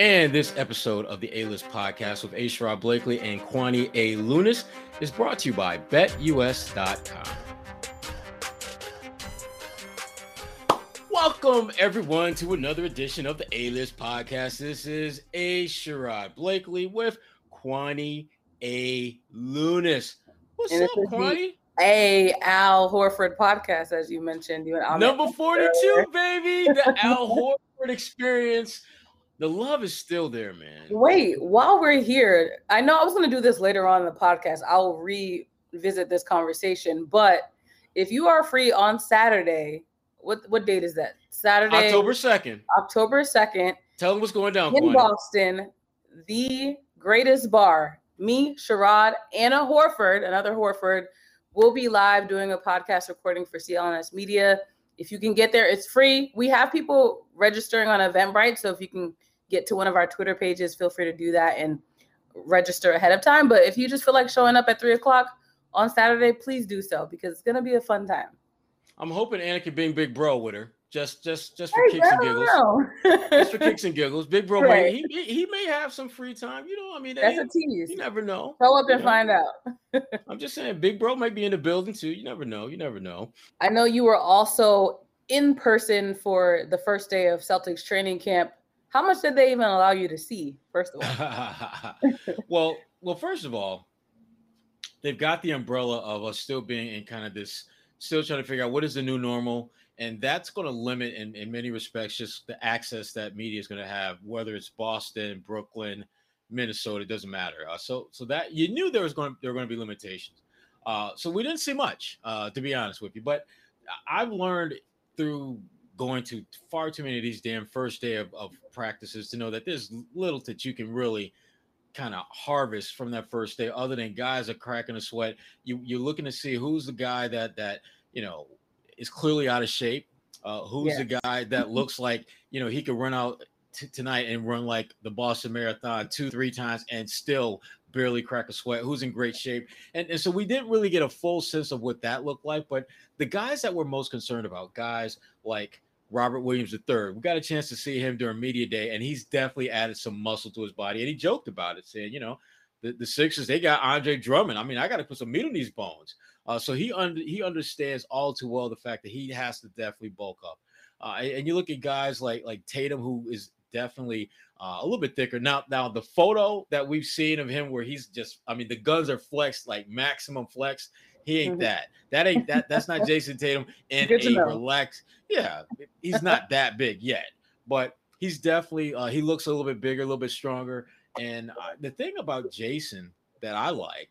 And this episode of the A List podcast with A. Sherrod Blakely and Kwani A. Lunis is brought to you by BetUS.com. Welcome, everyone, to another edition of the A List podcast. This is A. Sherrod Blakely with Kwani A. Lunis. What's And up, Kwani? A Al Horford podcast, as you mentioned. You and Ahmed Number 42, baby. The Al Horford experience. The love is still there, man. Wait, while we're here, I know I was going to do this later on in the podcast. I'll revisit this conversation, but if you are free on Saturday, what what date is that? Saturday, October 2nd. October second, Tell them what's going down, in. Boston, the greatest bar. Me, Sherrod, Anna Horford, another Horford, will be live doing a podcast recording for CLNS Media. If you can get there, it's free. We have people registering on Eventbrite, so if you can get to one of our Twitter pages, feel free to do that and register ahead of time. But if you just feel like showing up at three o'clock on Saturday, please do so because it's gonna be a fun time. I'm hoping Anna can bring Big Bro with her. Just just just for Hey, kicks and giggles. Just for kicks and giggles. Big Bro Right. may he, he he may have some free time. You know, I mean, That's a tease. you never know. Show up and Yeah. find out. I'm just saying, Big Bro might be in the building too. You never know. You never know. I know you were also in person for the first day of Celtics training camp. How much did they even allow you to see? First of all, well, well, first of all, they've got the umbrella of us still being in kind of this, still trying to figure out what is the new normal, and that's going to limit, in, in many respects, just the access that media is going to have, whether it's Boston, Brooklyn, Minnesota, doesn't matter. Uh, so, so that you knew there was going there were going to be limitations. Uh, so we didn't see much, uh, to be honest with you. But I've learned through going to far too many of these damn first day of, of practices to know that there's little that you can really kind of harvest from that first day other than guys are cracking a sweat. You you're looking to see who's the guy that that you know is clearly out of shape uh who's the guy that looks like you know he could run out t- tonight and run like the boston marathon two three times and still barely crack a sweat who's in great shape. And, and so we didn't really get a full sense of what that looked like but the guys that we're most concerned about guys like Robert Williams III. We got a chance to see him during media day, and he's definitely added some muscle to his body. And he joked about it, saying, you know, the, the Sixers, they got Andre Drummond. I mean, I got to put some meat on these bones. Uh, so he under, he understands all too well the fact that he has to definitely bulk up. Uh, and, you look at guys like like Tatum, who is definitely uh, a little bit thicker. Now, now the photo that we've seen of him, where he's just, I mean, the guns are flexed like maximum flex. He ain't Mhm. that. That ain't that. That's not Jayson Tatum in a know. relaxed. Yeah, he's not that big yet, but he's definitely. Uh, he looks a little bit bigger, a little bit stronger. And uh, the thing about Jayson that I like,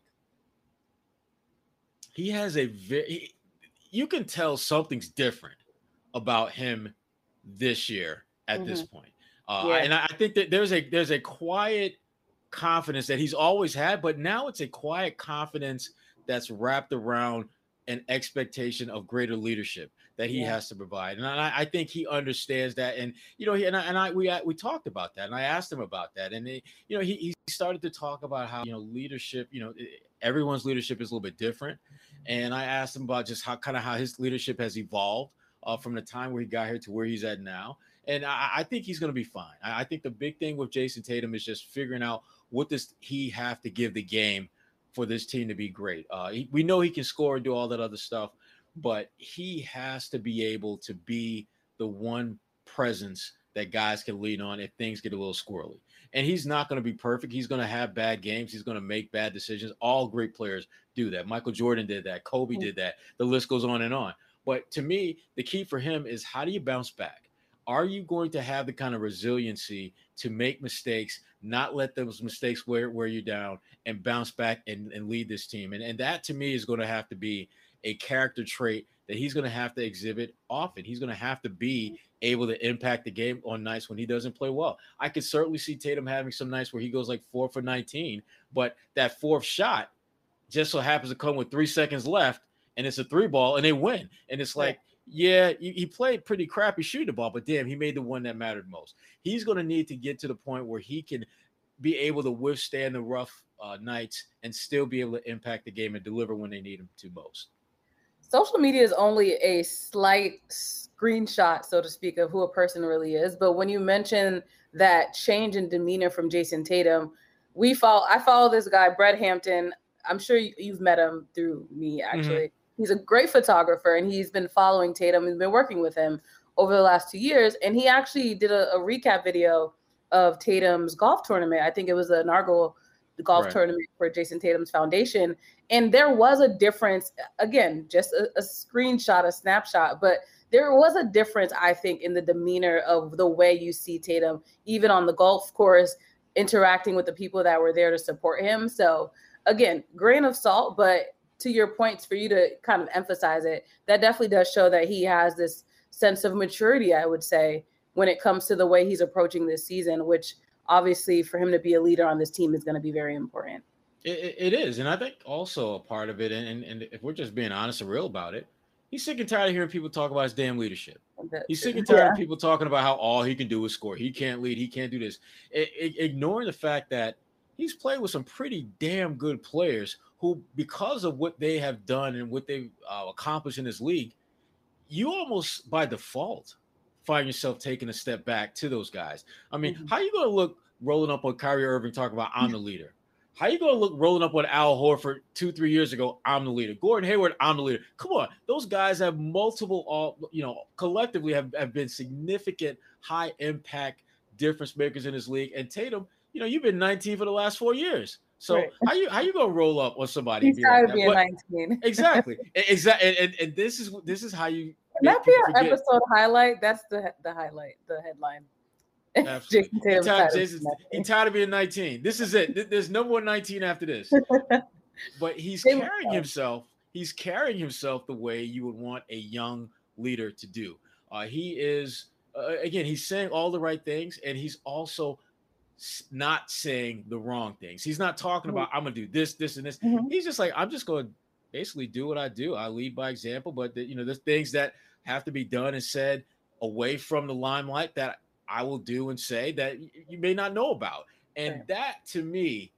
he has a very. You can tell something's different about him this year at this point. Uh, Yeah. And I I think that there's a there's a quiet confidence that he's always had, but now it's a quiet confidence that's wrapped around an expectation of greater leadership that he Yeah. has to provide. And I, I think he understands that. And you know, he and I, and I we we talked about that, and I asked him about that, and he, you know, he he started to talk about how you know leadership, you know, everyone's leadership is a little bit different. And I asked him about just how kind of how his leadership has evolved uh, from the time where he got here to where he's at now. And I, I think he's going to be fine. I, I think the big thing with Jayson Tatum is just figuring out what does he have to give the game for this team to be great. Uh, he, we know he can score and do all that other stuff, but he has to be able to be the one presence that guys can lean on if things get a little squirrely. And he's not going to be perfect. He's going to have bad games. He's going to make bad decisions. All great players do that. Michael Jordan did that. Kobe Mm. did that. The list goes on and on. But to me, the key for him is how do you bounce back? Are you going to have the kind of resiliency to make mistakes, not let those mistakes wear, wear you down, and bounce back and, and lead this team? And, and that to me is going to have to be a character trait that he's going to have to exhibit often. He's going to have to be able to impact the game on nights when he doesn't play well. I could certainly see Tatum having some nights where he goes like four for 19, but that fourth shot just so happens to come with three seconds left and it's a three ball and they win. And it's like, yeah, he, he played pretty crappy shooting the ball, but damn, he made the one that mattered most. He's going to need to get to the point where he can be able to withstand the rough uh, nights and still be able to impact the game and deliver when they need him to most. social media is only a slight screenshot, so to speak, of who a person really is. But when you mention that change in demeanor from Jayson Tatum. We follow. I follow this guy, Brett Hampton. I'm sure you've met him through me. Mm-hmm. Actually, mm-hmm. He's a great photographer, and he's been following Tatum and been working with him over the last two years. And he actually did a, a recap video of Tatum's golf tournament. I think it was the inaugural golf right. tournament for Jayson Tatum's foundation. And there was a difference, again, just a, a, screenshot, a snapshot, but there was a difference, I think, in the demeanor of the way you see Tatum, even on the golf course, interacting with the people that were there to support him. So, again, grain of salt, but to your points, for you to kind of emphasize it, that definitely does show that he has this sense of maturity, I would say, when it comes to the way he's approaching this season, which obviously for him to be a leader on this team is going to be very important. It, it is. And I think also a part of it, and, and if we're just being honest and real about it, he's sick and tired of hearing people talk about his damn leadership. He's sick and tired yeah. of people talking about how all he can do is score. He can't lead. He can't do this. It, it, ignoring the fact that he's played with some pretty damn good players who, because of what they have done and what they've uh, accomplished in this league, you almost by default find yourself taking a step back to those guys. I mean, mm-hmm. how you going to look rolling up on Kyrie Irving talking about I'm the leader? How you going to look rolling up on Al Horford two, three years ago? I'm the leader. Gordon Hayward, I'm the leader. Come on, those guys have multiple, all you know, collectively have, have been significant, high impact difference makers in this league. And Tatum, you know, you've been 19 for the last four years. So right. how you how you gonna roll up on somebody? He's got to be, like be 19. exactly, exactly, and, and, and this is this is how you can that be our episode highlight? That's the the highlight, the headline. Jayson Tatum. He tired, Jayson, he tired of being 19. This is it. There's no more 19 after this. but he's carrying himself. He's carrying himself the way you would want a young leader to do. Uh, he is uh, again. He's saying all the right things, and he's also not saying the wrong things. He's not talking mm-hmm. about I'm gonna do this, this, and this. Mm-hmm. He's just like I'm just gonna basically do what I do. I lead by example, but the, you know, there's things that have to be done and said away from the limelight that I will do and say that you may not know about. And sure. that to me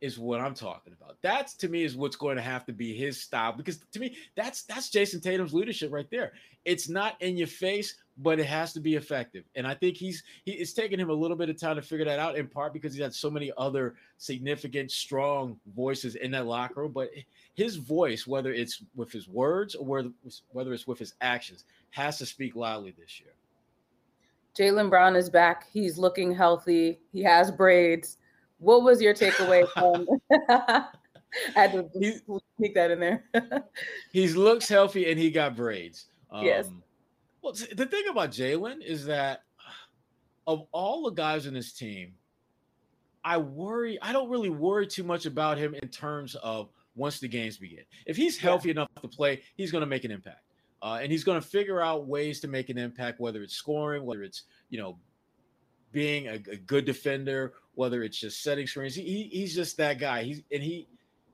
is what I'm talking about. That's to me is what's going to have to be his style because to me that's that's Jayson Tatum's leadership right there. It's not in your face, but it has to be effective. And I think he's he, it's taken him a little bit of time to figure that out in part because he had so many other significant strong voices in that locker room, but his voice whether it's with his words or whether whether it's with his actions has to speak loudly this year. Jaylen Brown is back. He's looking healthy. He has braids what was your takeaway from? I had to sneak that in there. he looks healthy and he got braids. Um, yes. Well, the thing about Jaylen is that of all the guys in this team, I worry. I don't really worry too much about him in terms of once the games begin. If he's healthy yeah. enough to play, he's going to make an impact, uh, and he's going to figure out ways to make an impact, whether it's scoring, whether it's you know being a, a good defender, whether it's just setting screens. He, he, he's just that guy. He's and he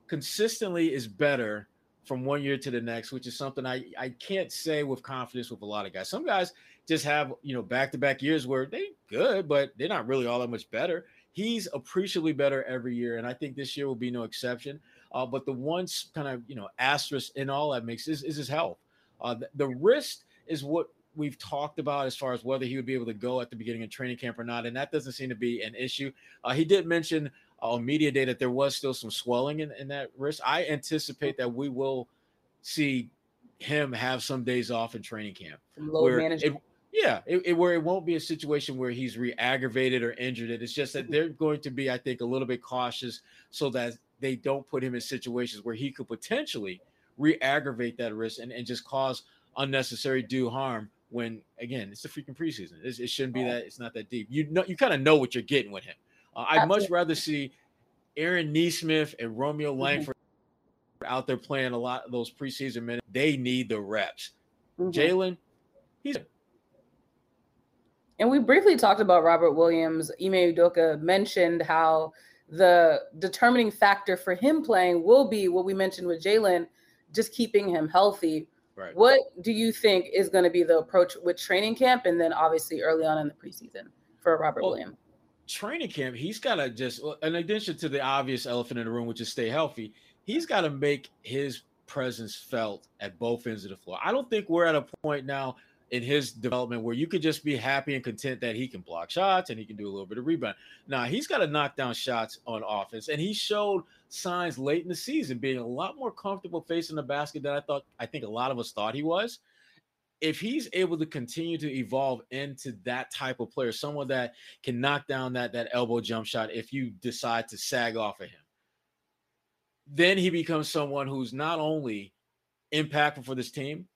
consistently is better from one year to the next, which is something I, I can't say with confidence with a lot of guys. Some guys just have, you know, back to back years where they good, but they're not really all that much better. He's appreciably better every year, and I think this year will be no exception. Uh, but the one kind of you know asterisk in all that makes is, is his health. Uh, the, the wrist is what we've talked about as far as whether he would be able to go at the beginning of training camp or not, and that doesn't seem to be an issue. Uh, he did mention uh, on media day that there was still some swelling in, in that wrist. I anticipate that we will see him have some days off in training camp. Load management. It, yeah, it, it, where it won't be a situation where he's re-aggravated or injured. It. It's just that they're going to be, I think, a little bit cautious so that they don't put him in situations where he could potentially re-aggravate that wrist and, and just cause unnecessary due harm when again it's the freaking preseason. It's, it shouldn't be that. It's not that deep. You know, you kind of know what you're getting with him. Uh, I'd much rather see Aaron Nesmith and Romeo mm-hmm. Langford mm-hmm. out there playing a lot of those preseason minutes. They need the reps. Mm-hmm. Jaylen, he's. And we briefly talked about Robert Williams. Ime Udoka mentioned how the determining factor for him playing will be what we mentioned with Jaylen, just keeping him healthy. Right. What do you think is going to be the approach with training camp and then obviously early on in the preseason for Robert well, Williams? Training camp, he's got to just, in addition to the obvious elephant in the room, which is stay healthy, he's got to make his presence felt at both ends of the floor. I don't think we're at a point now in his development where you could just be happy and content that he can block shots and he can do a little bit of rebound. Now he's got to knock down shots on offense, and he showed signs late in the season being a lot more comfortable facing the basket than I thought. I think a lot of us thought he was. If he's able to continue to evolve into that type of player, someone that can knock down that that elbow jump shot, if you decide to sag off of him, then he becomes someone who's not only impactful for this team,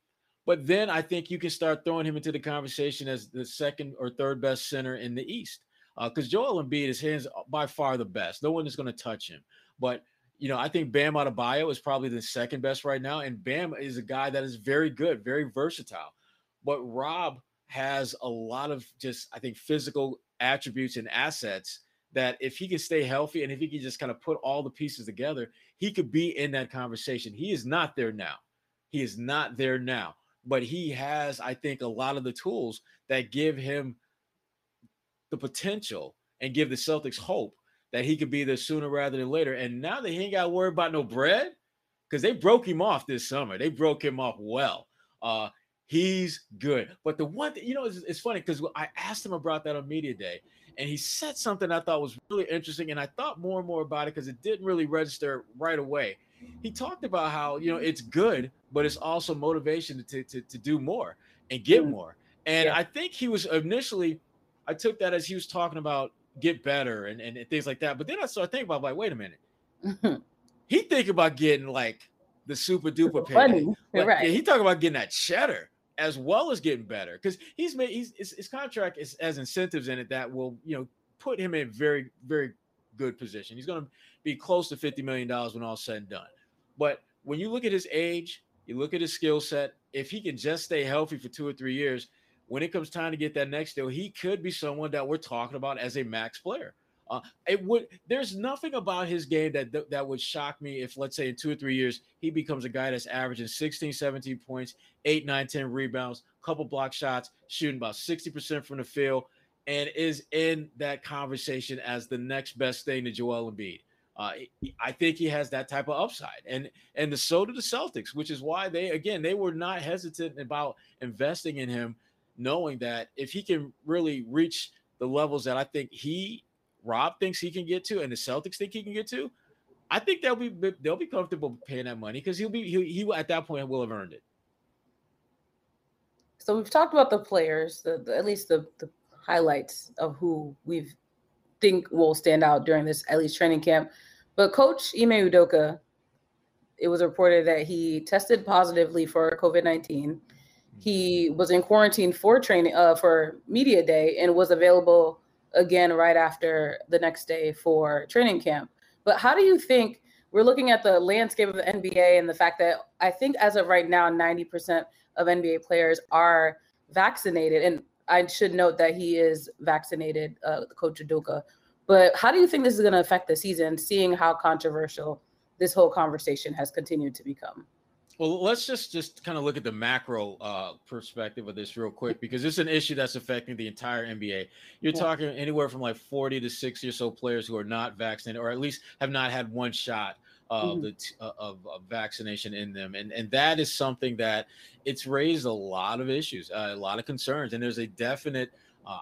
but then I think you can start throwing him into the conversation as the second or third best center in the East. Because uh, Joel Embiid, his hands by far the best. No one is going to touch him. But you know, I think Bam Adebayo is probably the second best right now, and Bam is a guy that is very good, very versatile. But Rob has a lot of just, I think, physical attributes and assets that if he can stay healthy and if he can just kind of put all the pieces together, he could be in that conversation. He is not there now. He is not there now but he has, I think, a lot of the tools that give him the potential and give the Celtics hope that he could be there sooner rather than later. And now that he ain't got worry about no bread, because they broke him off this summer. They broke him off well. Uh, he's good. But the one thing, you know, it's, it's funny because I asked him about that on media day, and he said something I thought was really interesting, and I thought more and more about it because it didn't really register right away he talked about how you know it's good, but it's also motivation to to, to do more and get mm. more. And yeah. I think he was initially, I took that as he was talking about get better and, and things like that. But then I started thinking about like, wait a minute, mm-hmm. he think about getting like the super duper pay. Like, right. Yeah, he talking about getting that cheddar as well as getting better because he's made he's his, his contract is has incentives in it that will you know put him in very very good position. He's going to be close to $50 million when all said and done. But when you look at his age, you look at his skill set, if he can just stay healthy for two or three years, when it comes time to get that next deal, he could be someone that we're talking about as a max player. Uh, it would. There's nothing about his game that, that that would shock me if, let's say, in two or three years, he becomes a guy that's averaging 16, 17 points, 8, 9, 10 rebounds, couple block shots, shooting about 60% from the field, and is in that conversation as the next best thing to Joel Embiid. Uh, I think he has that type of upside, and and the so do the Celtics, which is why they again they were not hesitant about investing in him, knowing that if he can really reach the levels that I think he Rob thinks he can get to, and the Celtics think he can get to, I think they'll be they'll be comfortable paying that money because he'll be he, he at that point will have earned it. So we've talked about the players, the, the at least the the highlights of who we think will stand out during this at least training camp. But Coach Ime Udoka, it was reported that he tested positively for COVID nineteen. He was in quarantine for training uh, for media day and was available again right after the next day for training camp. But how do you think we're looking at the landscape of the NBA and the fact that I think as of right now, 90% of NBA players are vaccinated. And I should note that he is vaccinated, uh, Coach Udoka. But how do you think this is going to affect the season, seeing how controversial this whole conversation has continued to become? Well, let's just just kind of look at the macro uh, perspective of this real quick because it's an issue that's affecting the entire NBA. You're yeah. talking anywhere from like 40 to 60 or so players who are not vaccinated, or at least have not had one shot mm-hmm. the uh, of, of, vaccination in them, and and that is something that it's raised a lot of issues, uh, a lot of concerns, and there's a definite. Uh,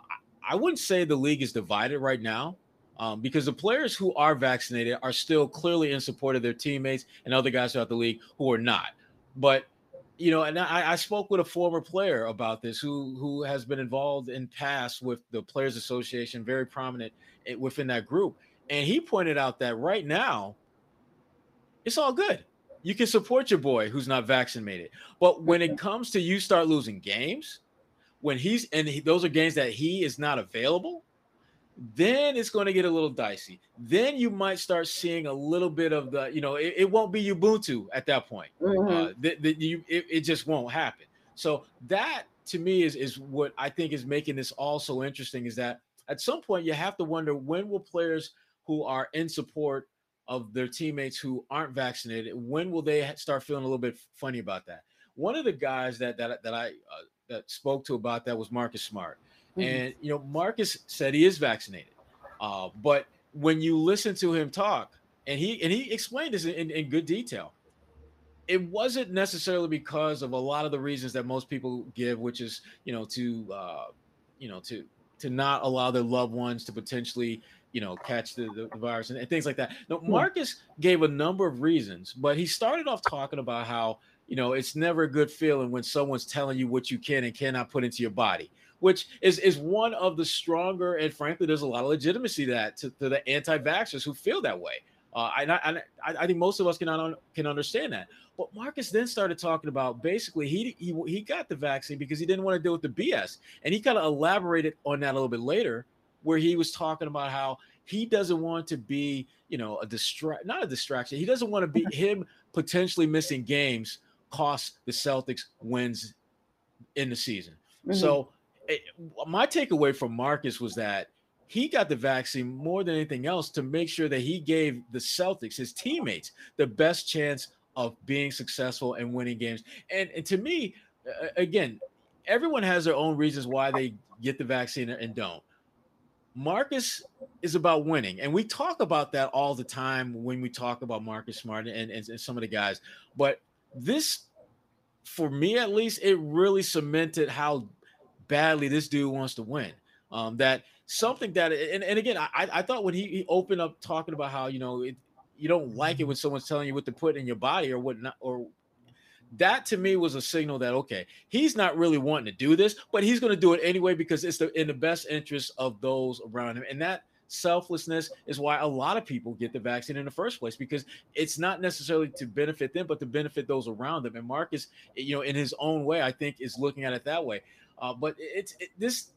I wouldn't say the league is divided right now. Um, because the players who are vaccinated are still clearly in support of their teammates and other guys throughout the league who are not. But you know, and I, I, spoke with a former player about this who who has been involved in past with the Players Association, very prominent eh, within that group, and he pointed out that right now it's all good. You can support your boy who's not vaccinated. But when it comes to you start losing games, when he's and he, those are games that he is not available, then it's going to get a little dicey. Then you might start seeing a little bit of the, you know, it, it won't be Ubuntu at that point. Mm-hmm. Uh, that, that you, it, it just won't happen. So that to me is is what I think is making this all so interesting. Is that at some point you have to wonder when will players who are in support of their teammates who aren't vaccinated, when will they start feeling a little bit funny about that? One of the guys that that that I uh, that spoke to about that was Marcus Smart, mm-hmm. and you know Marcus said he is vaccinated, uh, but when you listen to him talk, and he and he explained this in, in good detail, it wasn't necessarily because of a lot of the reasons that most people give, which is you know to uh, you know to to not allow their loved ones to potentially you know catch the, the, the virus and, and, things like that. Now hmm. Marcus gave a number of reasons, but he started off talking about how you know it's never a good feeling when someone's telling you what you can and cannot put into your body which is is one of the stronger and frankly there's a lot of legitimacy to that to, to the anti-vaxxers who feel that way uh, I, I, I think most of us can can understand that. But Marcus then started talking about basically he he he got the vaccine because he didn't want to deal with the BS, and he kind of elaborated on that a little bit later, where he was talking about how he doesn't want to be you know a distract not a distraction. He doesn't want to be him potentially missing games cost the Celtics wins in the season. Mm-hmm. So Eh, it, my takeaway from Marcus was that he got the vaccine more than anything else to make sure that he gave the Celtics, his teammates, the best chance of being successful and winning games. And, and to me, again, everyone has their own reasons why they get the vaccine and don't. Marcus is about winning. And we talk about that all the time when we talk about Marcus Smart and, and, and some of the guys. But this, for me at least, it really cemented how badly this dude wants to win. Um, that something that and, and again I, I thought when he, he opened up talking about how you know it, you don't like it when someone's telling you what to put in your body or what not or that to me was a signal that okay he's not really wanting to do this but he's going to do it anyway because it's the, in the best interest of those around him. And that selflessness is why a lot of people get the vaccine in the first place because it's not necessarily to benefit them but to benefit those around them. And marcus you know in his own way i think is looking at it that way uh, but it's it, this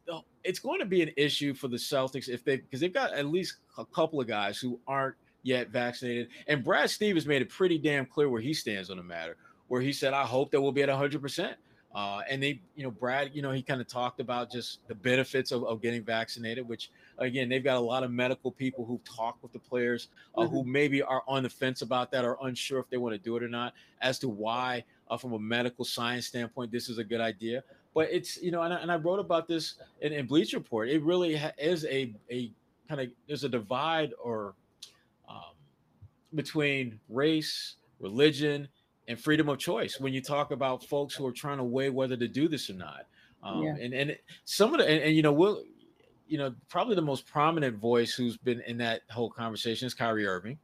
it's going to be an issue for the Celtics if they because they've got at least a couple of guys who aren't yet vaccinated. And Brad Stevens made it pretty damn clear where he stands on the matter, where he said, "I hope that we'll be at 100 percent." Uh, and they, you know, Brad, you know, he kind of talked about just the benefits of, of, getting vaccinated, which again, they've got a lot of medical people who talk with the players uh, mm-hmm. who maybe are on the fence about that or unsure if they want to do it or not as to why, uh, from a medical science standpoint, this is a good idea but it's you know, and I, and I wrote about this in, in Bleacher Report. It really ha- is a a kind of there's a divide or um, between race, religion, and freedom of choice when you talk about folks who are trying to weigh whether to do this or not. Um, yeah. And and some of the and, and you know we'll you know probably the most prominent voice who's been in that whole conversation is Kyrie Irving,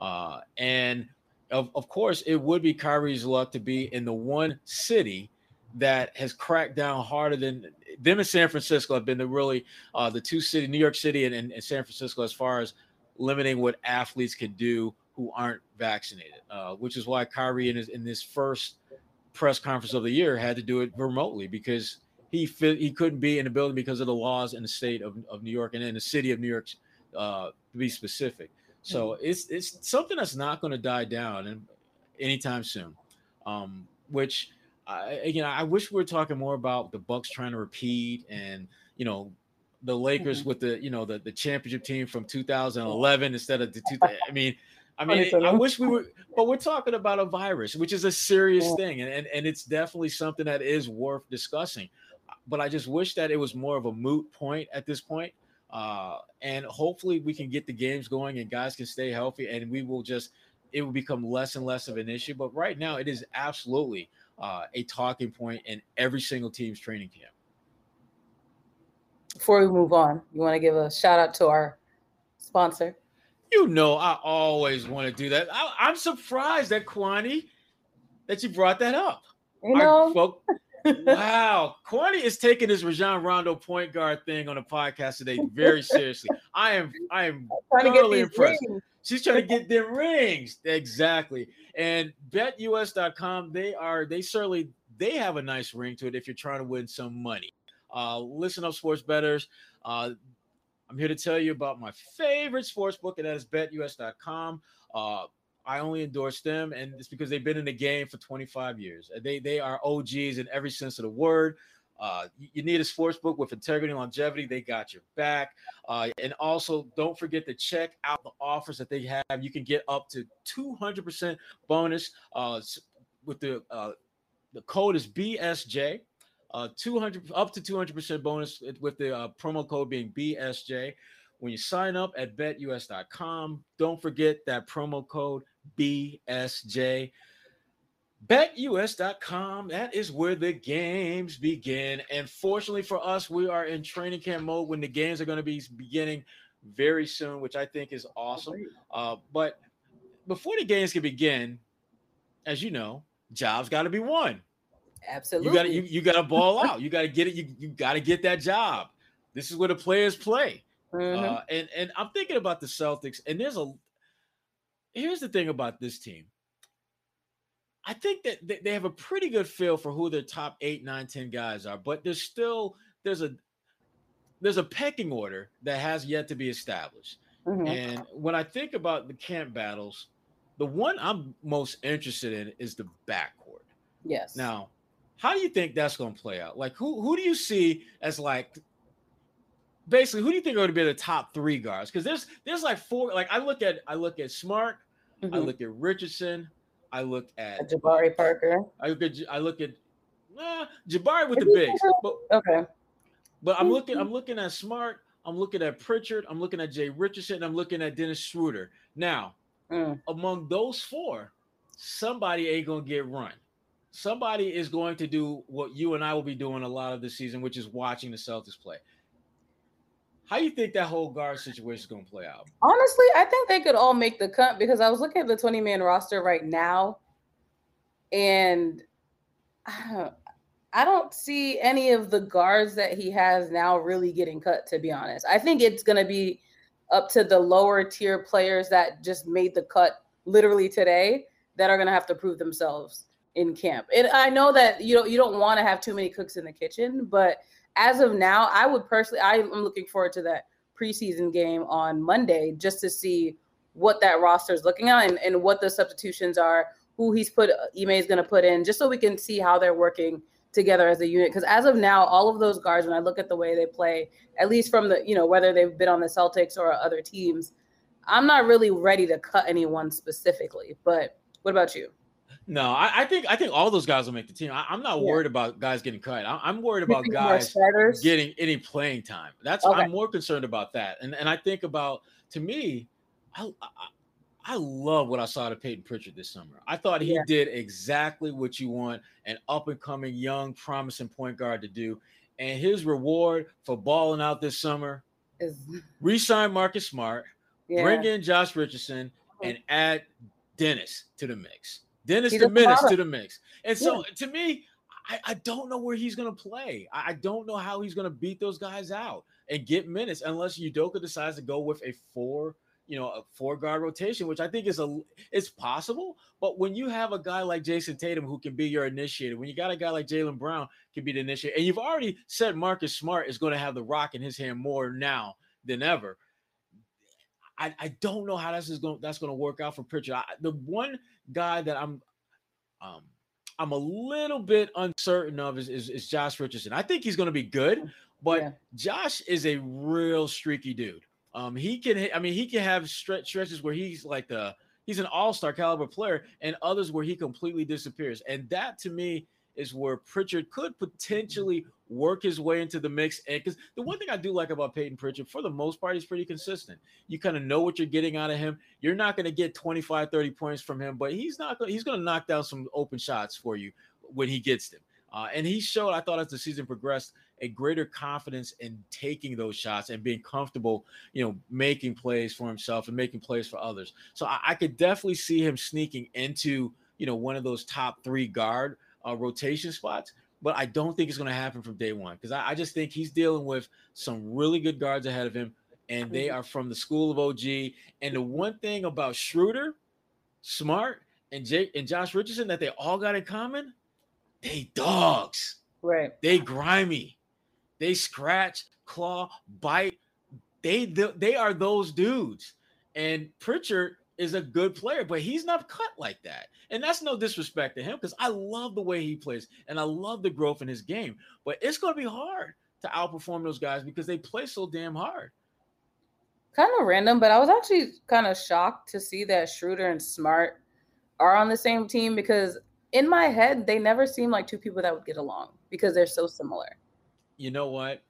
uh, and of of course it would be Kyrie's luck to be in the one city that has cracked down harder than them in San Francisco have been the really uh, the two city, New York City and, and, and, San Francisco, as far as limiting what athletes can do who aren't vaccinated. Uh, which is why Kyrie in his in this first press conference of the year had to do it remotely because he fit, he couldn't be in the building because of the laws in the state of, of New York and in the city of New York, uh, to be specific. So mm-hmm. it's it's something that's not going to die down and anytime soon. Um, which I, again, I wish we were talking more about the Bucks trying to repeat and you know the Lakers mm-hmm. with the you know the, the championship team from 2011 instead of the two. I mean, I mean, I wish we were, but we're talking about a virus, which is a serious yeah. thing, and, and and it's definitely something that is worth discussing. But I just wish that it was more of a moot point at this point. Uh, and hopefully we can get the games going and guys can stay healthy and we will just it will become less and less of an issue. But right now it is absolutely uh, a talking point in every single team's training camp. Before we move on, you want to give a shout out to our sponsor? You know, I always want to do that. I, am surprised that Kwani that you brought that up. You know, folk, wow, Kwani is taking this Rajon Rondo point guard thing on the podcast today very seriously. I am, I am thoroughly impressed. Rings. She's trying to get them rings. Exactly. And betus.com, they are, they certainly, they have a nice ring to it if you're trying to win some money. Uh, listen up, sports betters. Uh, I'm here to tell you about my favorite sports book, and that is betus.com. Uh, I only endorse them, and it's because they've been in the game for 25 years. They they are OGs in every sense of the word. Uh, you need a sports book with integrity and longevity. They got your back. Uh, and also, don't forget to check out the offers that they have. You can get up to 200% bonus uh, with the uh, the code is BSJ. Uh, 200 up to 200% bonus with the promo code being BSJ. When you sign up at betus.com, don't forget that promo code BSJ BetUS.com, that is where the games begin. And fortunately for us, we are in training camp mode when the games are going to be beginning very soon, which I think is awesome. Uh, but before the games can begin, as you know, jobs got to be won. Absolutely. You got to you, you got to ball out. You got to get it. You, you got to get that job. This is where the players play. Mm-hmm. Uh, and and I'm thinking about the Celtics, and there's a here's the thing about this team. I think that they have a pretty good feel for who their top eight, nine, ten guys are, but there's still there's a there's a pecking order that has yet to be established. Mm-hmm. And when I think about the camp battles, the one I'm most interested in is the backcourt. Yes. Now, how do you think that's going to play out? Like, who who do you see as like basically who do you think are going to be the top three guards? Because there's there's like four. Like I look at I look at Smart, mm-hmm. I look at Richardson, I look at Jabari Parker. I look at I look at uh, Jabari with the bigs. But, okay. But I'm looking I'm looking at Smart. I'm looking at Pritchard. I'm looking at Jay Richardson. I'm looking at Dennis Schroeder. Now, mm. among those four, somebody ain't gonna get run. Somebody is going to do what you and I will be doing a lot of the season, which is watching the Celtics play. How do you think that whole guard situation is going to play out? Honestly, I think they could all make the cut because I was looking at the 20 man roster right now, and I don't see any of the guards that he has now really getting cut, to be honest. I think it's going to be up to the lower tier players that just made the cut literally today that are going to have to prove themselves in camp. And I know that you you don't want to have too many cooks in the kitchen, but as of now, I would personally, I'm looking forward to that preseason game on Monday just to see what that roster is looking at and, and what the substitutions are, who he's put, Ime is going to put in, just so we can see how they're working together as a unit. Because as of now, all of those guards, when I look at the way they play, at least from the, you know, whether they've been on the Celtics or other teams, I'm not really ready to cut anyone specifically. But what about you? No, I, I, think I think all those guys will make the team. I, am not yeah. worried about guys getting cut. I, am worried about guys getting any playing time. That's okay. I'm more concerned about that. And and I think about to me, I, I, I love what I saw to Peyton Pritchard this summer. I thought he yeah. did exactly what you want an up and coming young promising point guard to do. And his reward for balling out this summer is re-sign Marcus Smart, yeah. bring in Josh Richardson, and add Dennis to the mix. Dennis the Menace to the mix. And so yeah. to me, I, I, don't know where he's going to play. I, I, don't know how he's going to beat those guys out and get minutes unless Udoka decides to go with a four, you know, a four guard rotation, which I think is a it's possible. But when you have a guy like Jayson Tatum who can be your initiator, when you got a guy like Jaylen Brown can be the initiator, and you've already said Marcus Smart is going to have the rock in his hand more now than ever. I, I don't know how that's going that's going to work out for Pritchard. I, the one guy that I'm um I'm a little bit uncertain of is, is, is Josh Richardson. I think he's going to be good, but yeah. Josh is a real streaky dude. Um, he can, I mean, he can have stretch stretches where he's like the he's an all-star caliber player, and others where he completely disappears. And that to me is where Pritchard could potentially work his way into the mix. And because the one thing I do like about Peyton Pritchard, for the most part, he's pretty consistent. You kind of know what you're getting out of him. You're not going to get 25, 30 points from him, but he's not he's going to knock down some open shots for you when he gets them. Uh, and he showed, I thought, as the season progressed, a greater confidence in taking those shots and being comfortable, you know, making plays for himself and making plays for others. So I, I could definitely see him sneaking into, you know, one of those top three guard uh, rotation spots, but I don't think it's going to happen from day one because I, I, just think he's dealing with some really good guards ahead of him, and they mm-hmm. are from the school of OG. And the one thing about Schroeder, Smart, and Jake and Josh Richardson that they all got in common, they dogs. Right. They grimy. They scratch, claw, bite. They they are those dudes. And Pritchard is a good player, but he's not cut like that. And that's no disrespect to him because I love the way he plays and I love the growth in his game. But it's going to be hard to outperform those guys because they play so damn hard. Kind of random, but I was actually kind of shocked to see that Schroeder and Smart are on the same team because in my head, they never seem like two people that would get along because they're so similar. You know what?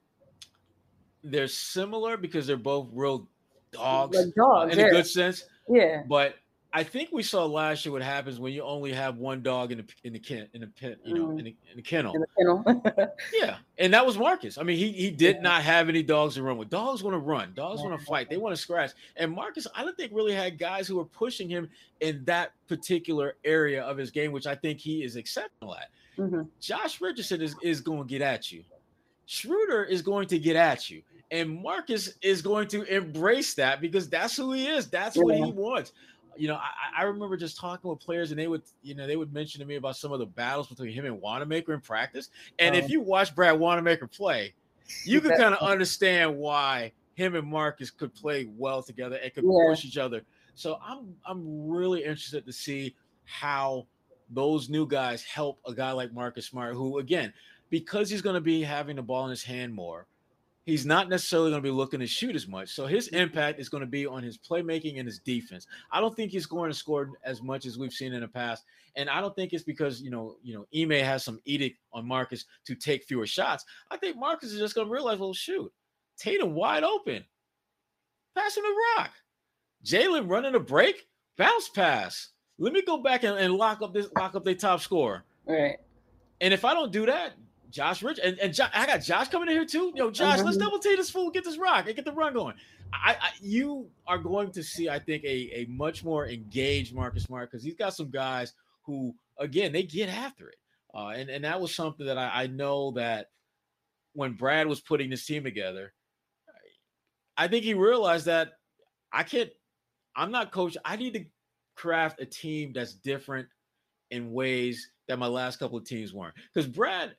They're similar because they're both real dogs, like dogs in yeah. a good sense yeah. But I think we saw last year what happens when you only have one dog in the in the ken in the pit, you know, mm. in, the, in the kennel. In the kennel. yeah, and that was Marcus. I mean, he he did yeah. not have any dogs to run with. Dogs want to run. Dogs want to fight. They want to scratch. And Marcus, I don't think really had guys who were pushing him in that particular area of his game, which I think he is exceptional at. Mm-hmm. Josh Richardson is is going to get at you. Schroeder is going to get at you. And Marcus is going to embrace that because that's who he is. That's yeah. what he wants you know, I, I, remember just talking with players, and they would, you know, they would mention to me about some of the battles between him and Wanamaker in practice. And um, if you watch Brad Wanamaker play, you could kind of understand why him and Marcus could play well together and could yeah. push each other. So I'm I'm really interested to see how those new guys help a guy like Marcus Smart, who again, because he's going to be having the ball in his hand more, he's not necessarily going to be looking to shoot as much. So his impact is going to be on his playmaking and his defense. I don't think he's going to score as much as we've seen in the past. And I don't think it's because, you know, you know, Ime has some edict on Marcus to take fewer shots. I think Marcus is just going to realize, well, shoot, Tatum wide open. Pass him the rock. Jaylen running a break, bounce pass. Let me go back and, and lock up this, lock up their top score. Right. And if I don't do that, Josh Rich and, and I got Josh coming in here too. Yo, Josh, mm-hmm. let's double team this fool, get this rock, and get the run going. I, I, you are going to see, I think, a, a much more engaged Marcus Smart because he's got some guys who, again, they get after it. Uh, and, and that was something that I, I know that when Brad was putting this team together, I think he realized that I can't, I'm not coach. I need to craft a team that's different in ways that my last couple of teams weren't. Because Brad,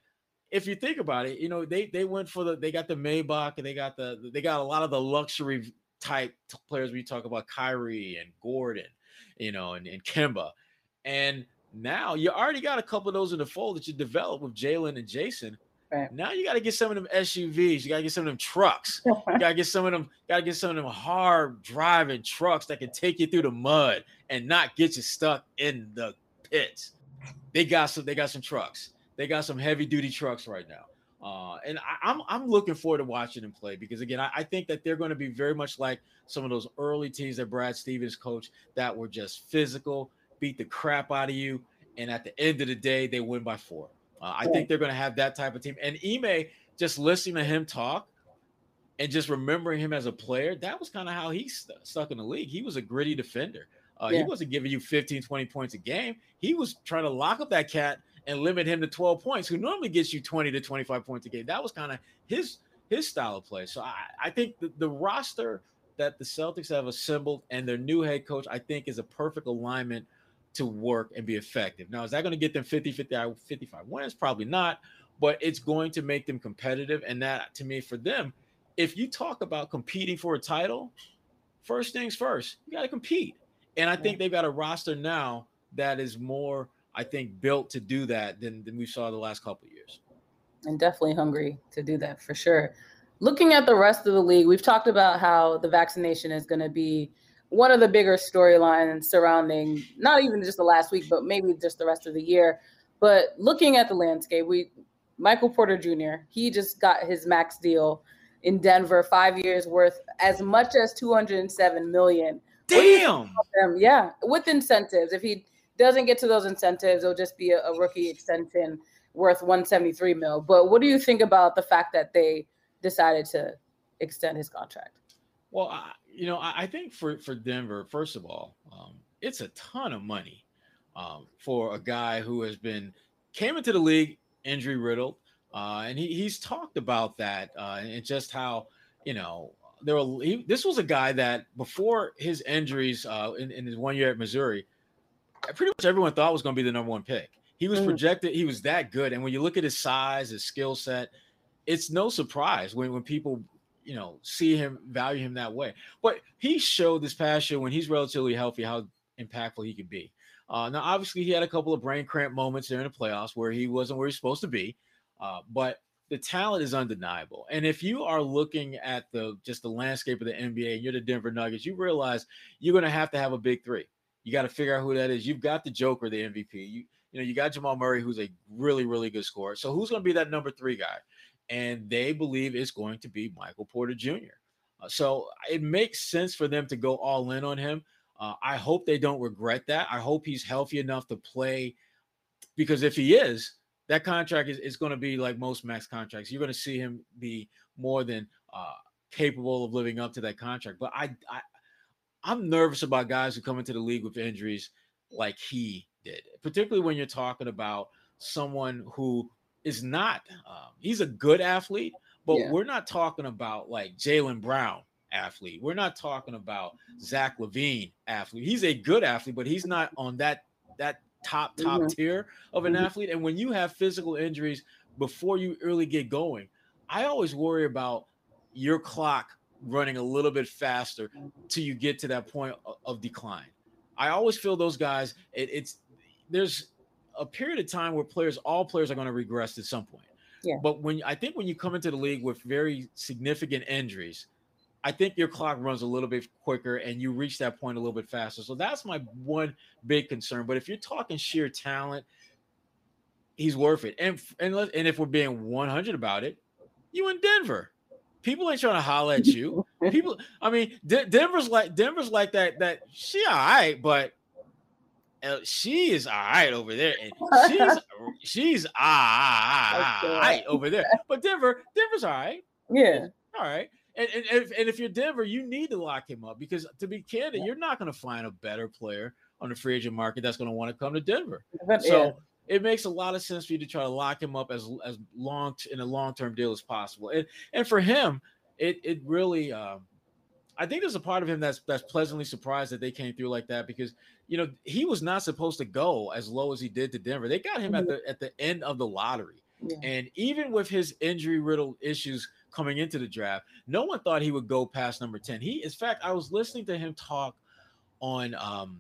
if you think about it, you know, they they went for the they got the Maybach and they got the they got a lot of the luxury type players we talk about Kyrie and Gordon, you know, and, and Kemba. And now you already got a couple of those in the fold that you developed with Jaylen and Jayson. Right. Now you got to get some of them SUVs. You got to get some of them trucks. you got to get some of them. Got to get some of them hard driving trucks that can take you through the mud and not get you stuck in the pits. They got some. They got some trucks. They got some heavy duty trucks right now. Uh, and I, am I'm, I'm looking forward to watching them play because again, I, I think that they're going to be very much like some of those early teams that Brad Stevens coached that were just physical, beat the crap out of you, and at the end of the day, they win by four. Uh, I think they're going to have that type of team. And Ime, just listening to him talk and just remembering him as a player, that was kind of how he st- stuck in the league. He was a gritty defender. Uh, yeah. He wasn't giving you 15, 20 points a game. He was trying to lock up that cat and limit him to 12 points, who normally gets you 20 to 25 points a game. That was kind of his his style of play. So I, I think the, the roster that the Celtics have assembled and their new head coach, I think, is a perfect alignment to work and be effective. Now, is that going to get them 50, 50, uh, 55 wins? Probably not, but it's going to make them competitive. And that, to me, for them, if you talk about competing for a title, first things first, you got to compete. And I think they've got a roster now that is more I think, built to do that than, than we saw the last couple of years. And definitely hungry to do that for sure. Looking at the rest of the league, we've talked about how the vaccination is going to be one of the bigger storylines surrounding not even just the last week, but maybe just the rest of the year. But looking at the landscape, we Michael Porter Jr. He just got his max deal in Denver, five years worth as much as 207 million. Damn. Yeah, with incentives. If he doesn't get to those incentives, it'll just be a, a rookie extension worth 173 mil. But what do you think about the fact that they decided to extend his contract? Well, I, you know, I, I, think for for Denver, first of all, um, it's a ton of money um, for a guy who has been came into the league injury riddled, uh, and he, he's talked about that uh, and just how you know there were. He, this was a guy that before his injuries uh, in, in his one year at Missouri pretty much everyone thought was going to be the number one pick. He was mm. projected, he was that good. And when you look at his size, his skill set, it's no surprise when, when people, you know, see him, value him that way. But he showed this past year when he's relatively healthy how impactful he could be. Uh, now, obviously, he had a couple of brain cramp moments during the playoffs where he wasn't where he's supposed to be. Uh, but the talent is undeniable. And if you are looking at the just the landscape of the NBA and you're the Denver Nuggets, you realize you're going to have to have a big three. You got to figure out who that is. You've got the Joker, the MVP. You you know you got Jamal Murray, who's a really really good scorer. So who's going to be that number three guy? And they believe it's going to be Michael Porter Jr. Uh, so it makes sense for them to go all in on him. Uh, I hope they don't regret that. I hope he's healthy enough to play because if he is, that contract is, is going to be like most max contracts. You're going to see him be more than uh, capable of living up to that contract. But I, I, I'm nervous about guys who come into the league with injuries like he did, particularly when you're talking about someone who is not. Um, he's a good athlete, but yeah. we're not talking about like Jaylen Brown athlete. We're not talking about Zach LaVine athlete. He's a good athlete, but he's not on that that top top mm-hmm. tier of an mm-hmm. athlete. And when you have physical injuries before you really get going, I always worry about your clock running a little bit faster till you get to that point of, decline. I always feel those guys. It, it's there's a period of time where players, all players, are going to regress at some point. Yeah. But when I think when you come into the league with very significant injuries, I think your clock runs a little bit quicker and you reach that point a little bit faster. So that's my one big concern. But if you're talking sheer talent, he's worth it. And and and if we're being 100 about it, you in Denver. People ain't trying to holler at you. People, I mean, D- Denver's like Denver's like that. That she all right, but uh, she is all right over there, and she's she's ah, ah, ah, all right over there. But Denver, Denver's all right. Yeah, all right. And, and, and, if, and if you're Denver, you need to lock him up because to be candid, you're not going to find a better player on the free agent market that's going to want to come to Denver. So yeah. It makes a lot of sense for you to try to lock him up as as long in a long term deal as possible. And and for him, it it really. Um, I think there's a part of him that's that's pleasantly surprised that they came through like that because you know he was not supposed to go as low as he did to Denver. They got him at mm-hmm. the at the end of the lottery, yeah. and even with his injury riddled issues coming into the draft. No one thought he would go past number 10. He, in fact, I was listening to him talk on um,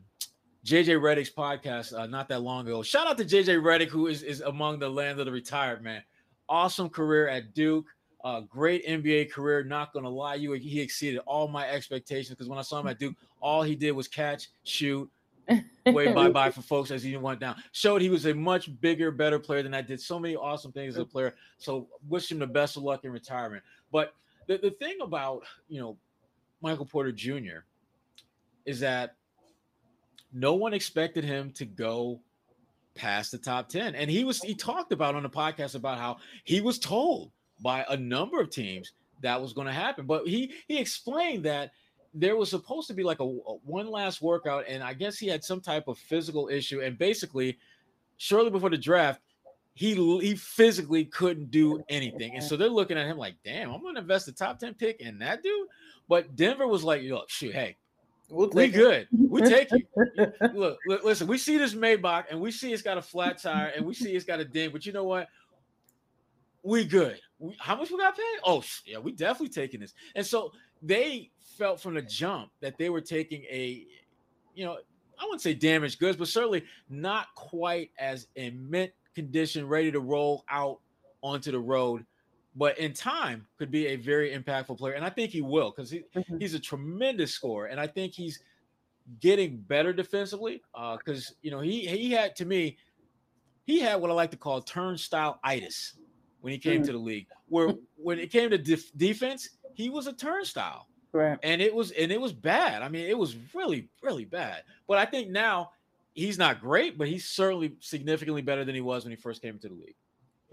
JJ Redick's podcast uh, not that long ago. Shout out to JJ Redick, who is, is among the land of the retired, man. Awesome career at Duke. Uh, great NBA career. Not gonna lie, you he exceeded all my expectations because when I saw him at Duke, all he did was catch, shoot, Way bye bye for folks as he went down. Showed he was a much bigger, better player than I did. So many awesome things as a player. So wish him the best of luck in retirement. But the, the thing about you know Michael Porter Jr. is that no one expected him to go past the top 10. And he was he talked about on the podcast about how he was told by a number of teams that was going to happen. But he he explained that there was supposed to be like a, a, one last workout, and I guess he had some type of physical issue. And basically, shortly before the draft, he he physically couldn't do anything, and so they're looking at him like, "Damn, I'm going to invest the top ten pick in that dude." But Denver was like, "Look, shoot, hey, we'll we good. We take you. look, look, listen, we see this Maybach, and we see it's got a flat tire, and we see it's got a ding. But you know what? We good. We, how much we got paid? Oh, yeah, we definitely taking this. And so they felt from the jump that they were taking a, you know, I wouldn't say damaged goods, but certainly not quite as in mint condition, ready to roll out onto the road. But in time, could be a very impactful player, and I think he will because he, mm-hmm. he's a tremendous scorer, and I think he's getting better defensively. Because uh, you know he he had to me, he had what I like to call turnstile itis when he came mm-hmm. to the league, where when it came to def- defense, he was a turnstile. Right. And it was and it was bad. I mean, it was really, really bad. But I think now he's not great, but he's certainly significantly better than he was when he first came into the league.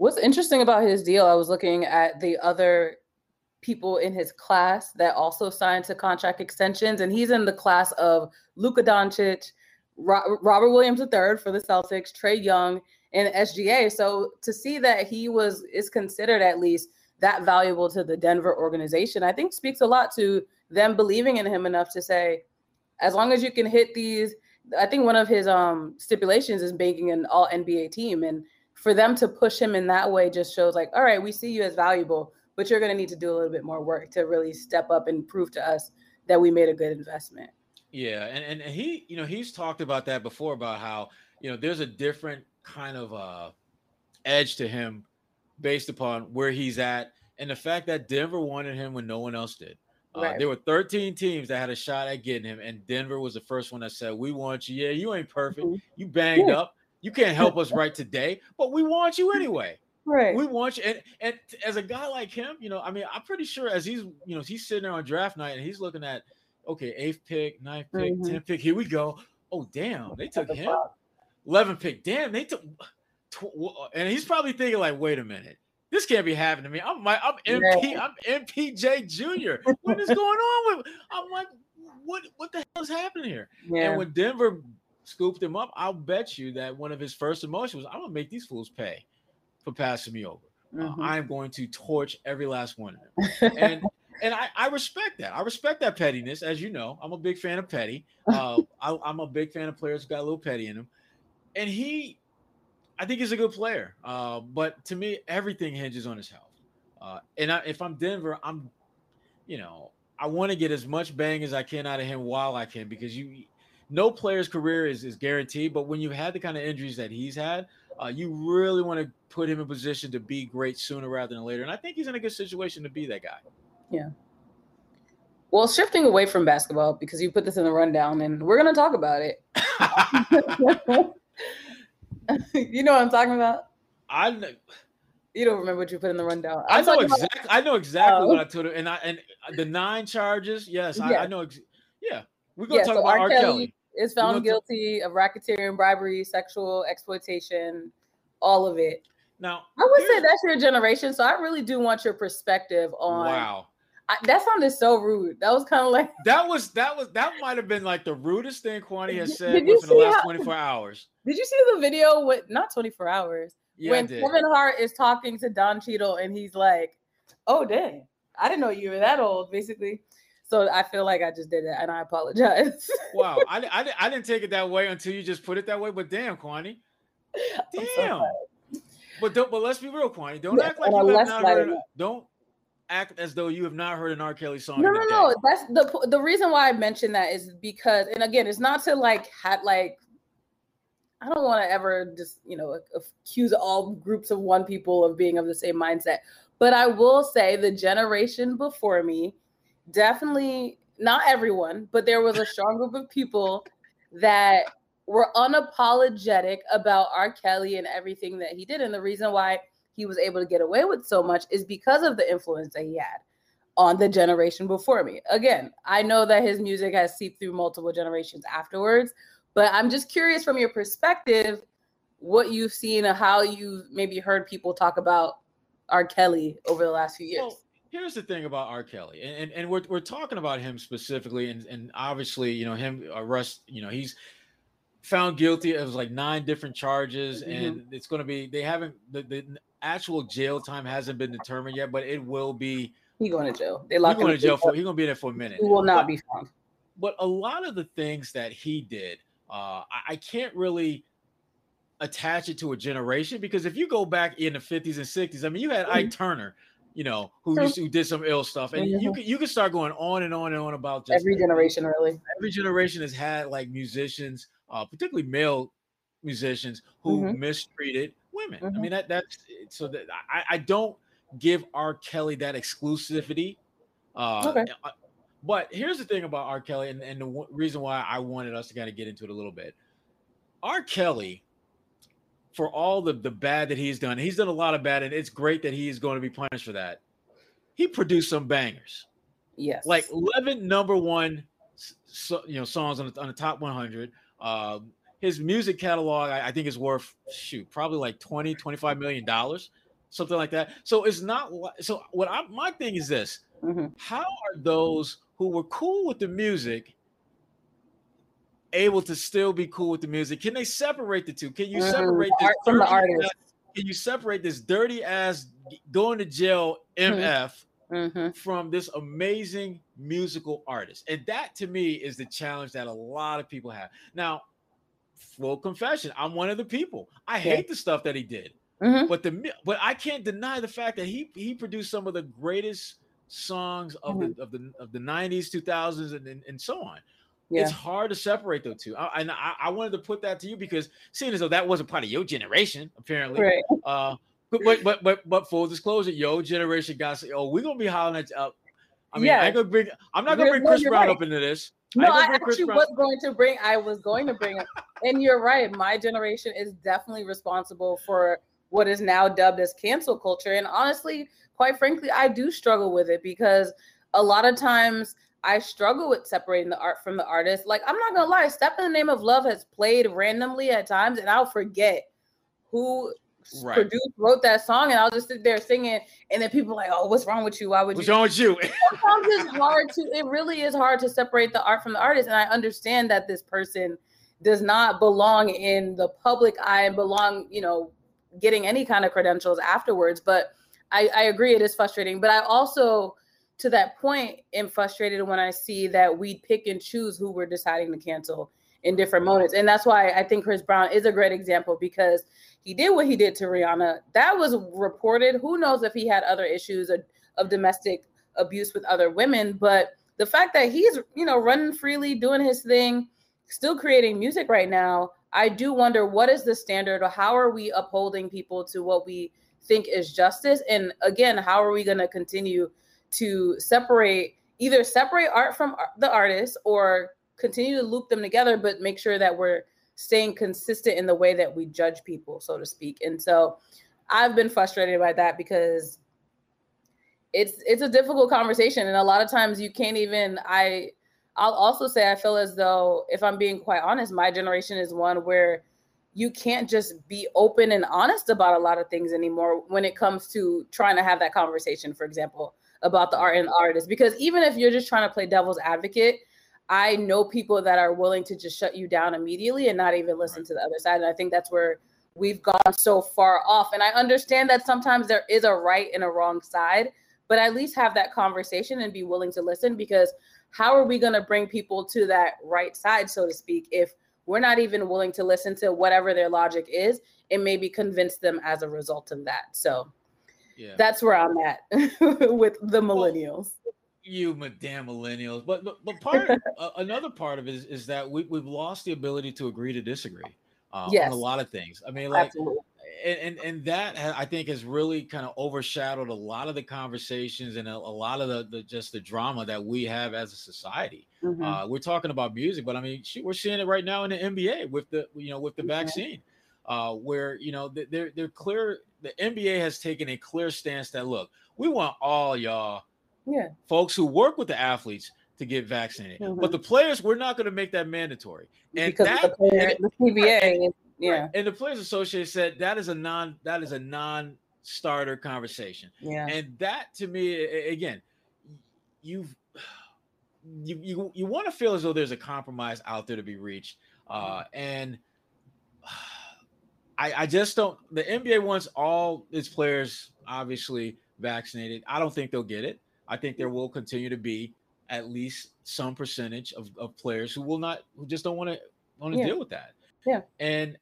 What's interesting about his deal, I was looking at the other people in his class that also signed to contract extensions, and he's in the class of Luka Doncic, Robert Williams III for the Celtics, Trae Young, and SGA. So to see that he was is considered at least that valuable to the Denver organization, I think speaks a lot to them believing in him enough to say, as long as you can hit these, I think one of his um stipulations is making an all NBA team. And for them to push him in that way just shows like, all right, we see you as valuable, but you're gonna need to do a little bit more work to really step up and prove to us that we made a good investment. Yeah, and, and he, you know, he's talked about that before about how, you know, there's a different kind of uh edge to him based upon where he's at and the fact that Denver wanted him when no one else did. Uh, right. There were 13 teams that had a shot at getting him, and Denver was the first one that said, "We want you. Yeah, you ain't perfect. Mm-hmm. You banged yeah. up. You can't help us right today, but we want you anyway. Right. We want you." And and as a guy like him, you know, I mean, I'm pretty sure as he's, you know, he's sitting there on draft night and he's looking at, okay, eighth pick, ninth pick, Mhm. 10th pick. Here we go. Oh, damn, they took him. 11 pick. Damn, they took tw- and he's probably thinking, like, wait a minute. This can't be happening to me. I'm my I'm MP, I'm MPJ Jr. What is going on with I'm like, what what the hell is happening here? Yeah. And when Denver scooped him up, I'll bet you that one of his first emotions was, I'm gonna make these fools pay for passing me over. Uh, Mhm. I'm going to torch every last one of them. And and I, I respect that. I respect that pettiness. As you know, I'm a big fan of petty. Uh, I, I'm a big fan of players who got a little petty in them. And he, I think he's a good player. Uh, but to me, everything hinges on his health. Uh, and I, if I'm Denver, I'm, you know, I want to get as much bang as I can out of him while I can because you, no player's career is, is guaranteed. But when you've had the kind of injuries that he's had, uh, you really want to put him in position to be great sooner rather than later. And I think he's in a good situation to be that guy. Yeah. Well, shifting away from basketball because you put this in the rundown, and we're gonna talk about it. you know what I'm talking about? I kn- You don't remember what you put in the rundown. I I'm know talking about- exactly. I know exactly Oh. what I told her, and I and the nine charges. Yes, I, Yeah. I know. Ex- yeah, we're gonna Yeah, talk so about R. R. Kelly Kelly. Is found guilty of racketeering, bribery, sexual exploitation, all of it. Now, I would say that's your generation, so I really do want your perspective on. Wow, I, that sounded so rude. That was kind of like that was that was that might have been like the rudest thing Kwani has said within the last how- 24 hours. Did you see the video with not 24 hours Yeah, when. Kevin Hart is talking to Don Cheadle and he's like, "Oh dang, I didn't know you were that old," basically. So I feel like I just did that, and I apologize. wow, I, I, I didn't take it that way until you just put it that way. But damn, Kwani, so damn. but don't, but let's be real, Kwani. Don't act like you have not heard. note. Don't act as though you have not heard an R. Kelly song. no, no, no. That's the the reason why I mentioned that is because, and again, it's not to like had like. I don't want to ever just you know accuse all groups of one people of being of the same mindset, but I will say the generation before me, definitely not everyone, but there was a strong group of people that were unapologetic about R. Kelly and everything that he did, and the reason why he was able to get away with so much is because of the influence that he had on the generation before me. Again, I know that his music has seeped through multiple generations afterwards, but I'm just curious from your perspective what you've seen and how you maybe heard people talk about R. Kelly over the last few years. Well, here's the thing about R. Kelly, and, and, and we're, we're talking about him specifically, and, and obviously, you know, him arrest, you know, he's found guilty of like nine different charges, Mhm. and it's going to be they haven't the, the actual jail time hasn't been determined yet, but it will be. he going to jail. They locked him going to jail for. He's going to be there for a minute. He will not But- be found. but a lot of the things that he did, uh, I, I can't really attach it to a generation because if you go back in the 50s and 60s, I mean, you had Ike Turner, you know, who True. used to, who did some ill stuff, and you Mhm. can you can start going on and on and on about just Every generation, really. every generation has had like musicians, uh, particularly male musicians, who Mhm. mistreated women. I Mhm. mean, that that's so that I, I don't give R. Kelly that exclusivity. Uh, Okay. But here's the thing about R. Kelly, and, and the w- reason why I wanted us to kind of get into it a little bit. R. Kelly, for all the, the bad that he's done, he's done a lot of bad, and it's great that he's going to be punished for that. He produced some bangers Yes. like 11 number one so, you know songs on the, on the top 100 um his music catalog I, I think is worth shoot probably like 20 25 million dollars something like that so it's not so what i my thing is this Mhm. how are those who were cool with the music able to still be cool with the music can they separate the two can you Mhm. separate The from the dirty artist. ass- can you separate this dirty ass going to jail mf Mhm. from this amazing musical artist. And that to me is the challenge that a lot of people have. Now, full confession, I'm one of the people. I Yeah. hate the stuff that he did. Mhm. But the but I can't deny the fact that he he produced some of the greatest songs of Mm-hmm. the of the of the 90s, 2000s and and, and so on. Yeah. It's hard to separate those two. I, and I, I wanted to put that to you because seeing as though that wasn't part of your generation, apparently. Right. Uh, but but but but but full disclosure, your generation got oh we're gonna be hollering at uh, I mean, I Yeah. ain't gonna bring. I'm not gonna You're- bring Chris Brown right. up into this. No, I Chris actually Brown- was going to bring. I was going to bring, and you're right. My generation is definitely responsible for what is now dubbed as cancel culture. And honestly, quite frankly, I do struggle with it because a lot of times I struggle with separating the art from the artist. Like, I'm not gonna lie, Step in the Name of Love has played randomly at times, and I'll forget who right. produced, wrote that song, and I'll just sit there singing, and then people like, "Oh, what's wrong with you? Why would what's you?" What's wrong with you? Sometimes it's hard to. It really is hard to separate the art from the artist, and I understand that this person does not belong in the public eye and belong, you know, getting any kind of credentials afterwards. But I, I agree, it is frustrating. But I also to that point am frustrated when I see that we pick and choose who we're deciding to cancel in different moments. And that's why I think Chris Brown is a great example because he did what he did to Rihanna. That was reported. Who knows if he had other issues of, of domestic abuse with other women, but the fact that he's, you know, running freely, doing his thing, still creating music right now, I do wonder what is the standard or how are we upholding people to what we think is justice? And again, how are we going to continue to separate either separate art from the artist or continue to loop them together, but make sure that we're staying consistent in the way that we judge people, so to speak. And so I've been frustrated by that because it's it's a difficult conversation and a lot of times you can't even I I'll also say I feel as though if I'm being quite honest, my generation is one where you can't just be open and honest about a lot of things anymore when it comes to trying to have that conversation, for example about the art mm-hmm. and the artist. Because even if you're just trying to play devil's advocate i know people that are willing to just shut you down immediately and not even listen right. to the other side and i think that's where we've gone so far off. And i understand that sometimes there is a right and a wrong side but at least have that conversation and be willing to listen because how are we going to bring people to that right side so to speak if we're not even willing to listen to whatever their logic is and maybe convince them as a result of that? So yeah. That's where I'm at with the millennials. Well, you damn millennials. But but, but part uh, another part of it is, is that we, we've lost the ability to agree to disagree uh, yes. on a lot of things. I mean, like, and, and and that I think has really kind of overshadowed a lot of the conversations and a, a lot of the, the, just the drama that we have as a society. Mm-hmm. Uh, we're talking about music, but I mean, we're seeing it right now in the NBA with the you know with the vaccine uh, where you know they're they're clear. The NBA has taken a clear stance that look, we want all y'all, yeah, folks who work with the athletes to get vaccinated, mm-hmm. but the players we're not going to make that mandatory. And because that, the, player, and, the CBA, right, yeah, and the Players Association said that is a non that is a non starter conversation. Yeah, and that to me again, you've you you, you want to feel as though there's a compromise out there to be reached, uh, and I, I just don't. The NBA wants all its players obviously vaccinated. I don't think they'll get it. I think there will continue to be at least some percentage of, of players who will not, who just don't want to want to yeah. deal with that. Yeah. And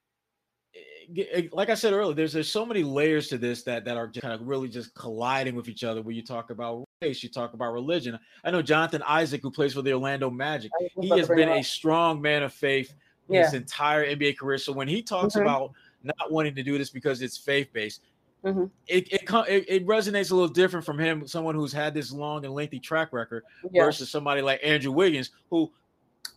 eh, eh, like I said earlier, there's there's so many layers to this that that are kind of really just colliding with each other. When you talk about race, you talk about religion. I know Jonathan Isaac, who plays for the Orlando Magic, he has been a strong man of faith yeah. his entire NBA career. So when he talks mm-hmm. about not wanting to do this because it's faith based. Mm-hmm. It, it, it resonates a little different from him, someone who's had this long and lengthy track record, versus somebody like Andrew Wiggins, who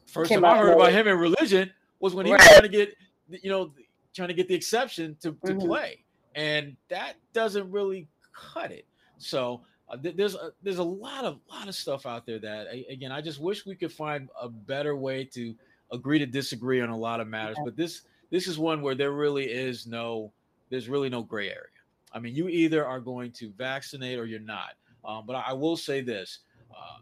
first time I heard about him in religion was when he right. was trying to get, you know, trying to get the exception to, to mm-hmm. play, and that doesn't really cut it. So uh, th- there's a, there's a lot of lot of stuff out there that again I just wish we could find a better way to agree to disagree on a lot of matters. Yeah. But this this is one where there really is no there's really no gray area. I mean, you either are going to vaccinate or you're not. Um, but I will say this: uh,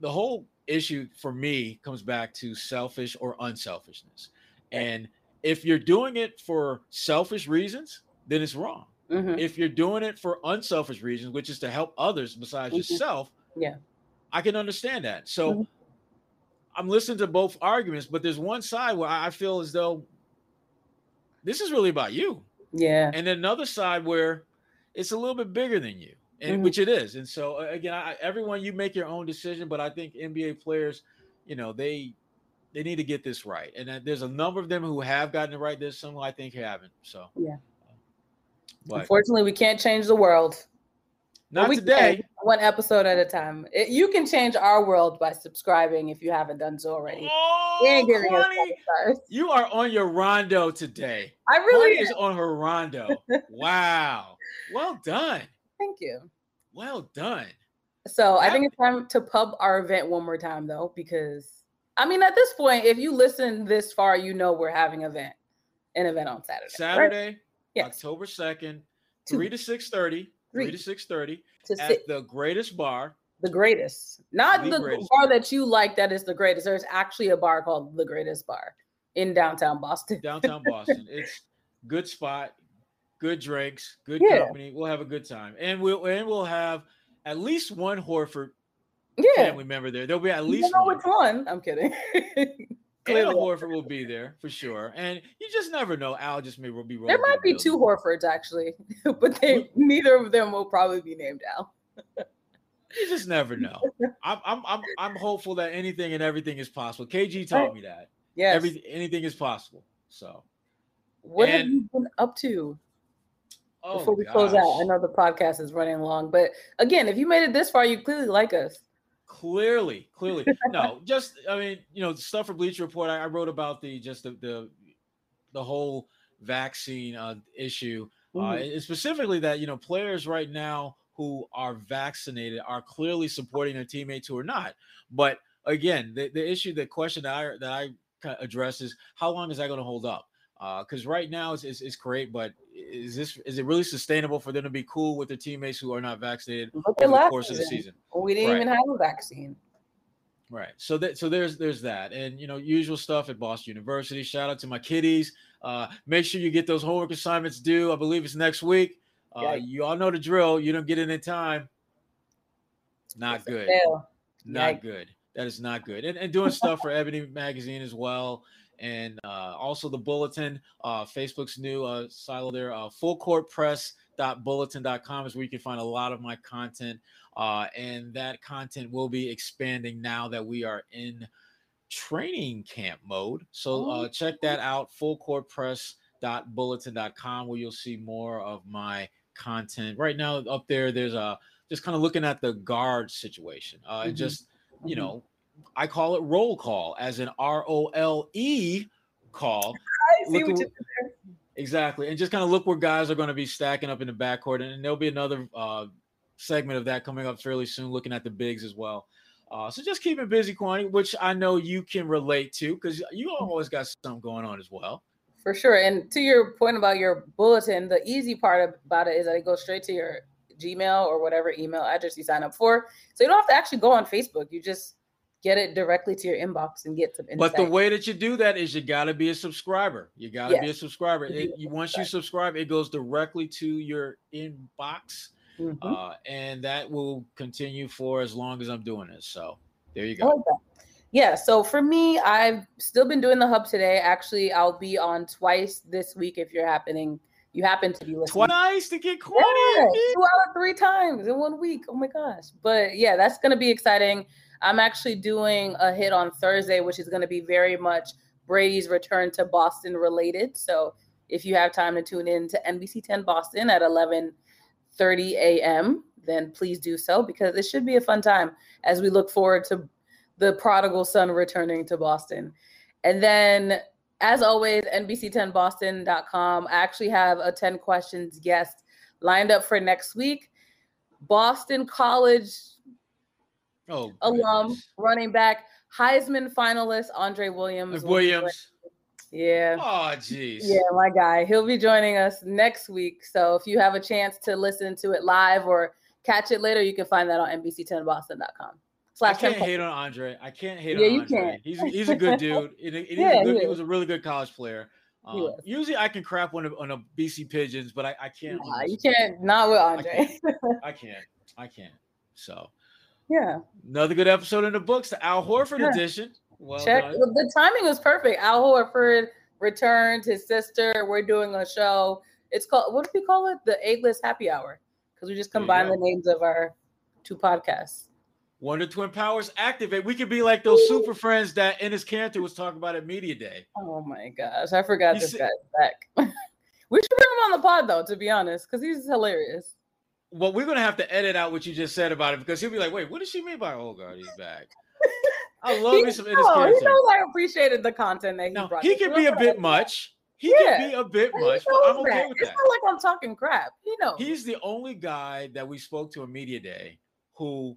the whole issue for me comes back to selfish or unselfishness. And if you're doing it for selfish reasons, then it's wrong. Mm-hmm. If you're doing it for unselfish reasons, which is to help others besides mm-hmm. yourself, yeah, I can understand that. So mm-hmm. I'm listening to both arguments, but there's one side where I feel as though this is really about you. Yeah. And another side where it's a little bit bigger than you, and mm-hmm. which it is. And so again, I, everyone, you make your own decision, but I think NBA players, you know, they they need to get this right. And there's a number of them who have gotten it right. There's some who I think haven't. So yeah. But, Unfortunately, we can't change the world. Not we today. One episode at a time. It, you can change our world by subscribing if you haven't done so already. Oh, you are on your rondo today. I really is on her rondo. wow. Well done. Thank you. Well done. So I think it's time to pub our event one more time though, because I mean at this point, if you listen this far, you know we're having an event, an event on Saturday. Saturday, right? yes. October second, three to six thirty. Three to six thirty at sit. the greatest bar. The greatest, not the, the greatest. bar that you like. That is the greatest. There's actually a bar called the Greatest Bar in downtown Boston. Downtown Boston. it's good spot, good drinks, good yeah. company. We'll have a good time, and we'll and we'll have at least one Horford yeah. family member there. There'll be at least you know one. which one. I'm kidding. Clearly. Horford will be there for sure, and you just never know. Al just may will be. There might be two Horfords actually, but they neither of them will probably be named Al. you just never know. I'm I'm I'm I'm hopeful that anything and everything is possible. KG taught me that. Yeah, every anything is possible. So, what and, have you been up to? Oh, before we gosh. close out, I know the podcast is running long, but again, if you made it this far, you clearly like us. Clearly, clearly, no. Just I mean, you know, stuff for Bleacher Report. I, I wrote about the just the the, the whole vaccine uh, issue, uh, mm-hmm. uh, specifically that you know players right now who are vaccinated are clearly supporting their teammates who are not. But again, the, the issue, the question that I that I address is how long is that going to hold up? Because uh, right now it's, it's, it's, great, but is this is it really sustainable for them to be cool with their teammates who are not vaccinated Look over the course season. of the season? We didn't right. even have a vaccine. Right. So that so there's there's that, and you know usual stuff at Boston University. Shout out to my kiddies. Uh, make sure you get those homework assignments due. I believe it's next week. Uh, yeah. You all know the drill. You don't get it in time. Not good. Not good. That is not good. And, and doing stuff for Ebony Magazine as well and uh, also the bulletin, uh, Facebook's new uh, silo there, uh, fullcourtpress.bulletin.com is where you can find a lot of my content. Uh, and that content will be expanding now that we are in training camp mode. So uh, oh, check that out, fullcourtpress.bulletin.com, where you'll see more of my content. Right now, up there, there's a just kind of looking at the guard situation. Uh, mm-hmm. just you mm-hmm. know I call it roll call, as an R O L E call. I see what Exactly, and just kind of look where guys are going to be stacking up in the backcourt, and, and there'll be another uh, segment of that coming up fairly soon, looking at the bigs as well. Uh, so just keep it busy, Kwani, which I know you can relate to because you always got something going on as well. For sure. And to your point about your bulletin, the easy part about it is that it goes straight to your Gmail or whatever email address you sign up for. So you don't have to actually go on Facebook. You just get it directly to your inbox and get some insight. But the way that you do that is you got to be a subscriber. You got to yes. be a subscriber. It, you, once you subscribe, it goes directly to your inbox. Mm-hmm. Uh, and that will continue for as long as I'm doing this. So there you go. Like yeah. So for me, I've still been doing the hub today. Actually, I'll be on twice this week if you're happening. You happen to be listening. Twice to get caught yeah, two out of three times in one week. Oh my gosh! But yeah, that's gonna be exciting. I'm actually doing a hit on Thursday, which is going to be very much Brady's return to Boston related. So if you have time to tune in to NBC 10 Boston at 11:30 a.m., then please do so because it should be a fun time as we look forward to the prodigal son returning to Boston. And then, as always, NBC10Boston.com. I actually have a 10 questions guest lined up for next week. Boston College oh, alum, running back, Heisman finalist Andre Williams. Williams. Yeah. Oh, jeez. Yeah, my guy. He'll be joining us next week. So if you have a chance to listen to it live or catch it later, you can find that on NBC10Boston.com. I can't hate on Andre. I can't hate yeah, on Andre. You can. He's he's a good dude. yeah, good, he, he, was a really good college player. Um, usually I can crap on a, on a BC Pigeons, but I, I can't. Nah, you can't. Not with Andre. I can't. I can't. I can't. So yeah. Another good episode in the books, the Al Horford yeah. edition. Well Check. Done. The timing was perfect. Al Horford returned. His sister. We're doing a show. It's called. What do we call it? The A-list Happy Hour. Because we just combine the names of our two podcasts. Wonder Twin Powers activate. We could be like those super friends that Enes Kanter was talking about at Media Day. Oh my gosh, I forgot you this see- guy's back. we should bring him on the pod though, to be honest, because he's hilarious well, we're gonna have to edit out what you just said about it because he'll be like, "Wait, what does she mean by oh god, he's back?" I love me some. He knows I appreciated the content that he now, brought. He can be a bit much. He yeah. can be a bit much, but I'm okay that. with it's that. It's not like I'm talking crap. You know, he's the only guy that we spoke to a media day who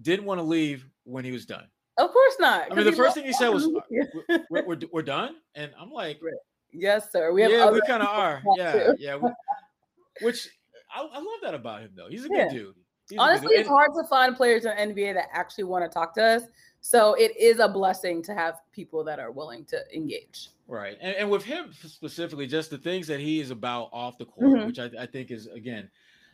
didn't want to leave when he was done. Of course not. I mean, the first thing he said was, we're, we're, we're, done. And I'm like, yes, sir. We have yeah, we kind of are. Yeah, yeah. We, which I, I, love that about him, though. He's a yeah. good dude. He's Honestly, it's hard to find players in NBA that actually want to talk to us. So it is a blessing to have people that are willing to engage. Right. And, and with him specifically, just the things that he is about off the court, mm-hmm. which I, I, think is, again,